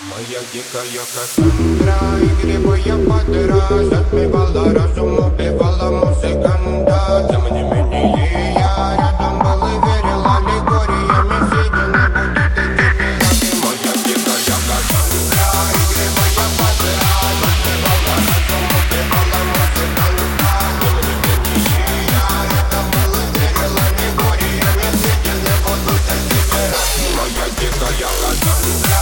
Моя дикая Кассандра, игривая подраст Отбивала разум, убивала музыканта Тем не менее я рядом был и верил Аллегория сидя не будет и теперь Моя дикая Кассандра, игривая подраст Отбивала разум, убивала музыканта Тем не менее я рядом был и верил Аллегория сидя не будет и теперь Моя дикая Кассандра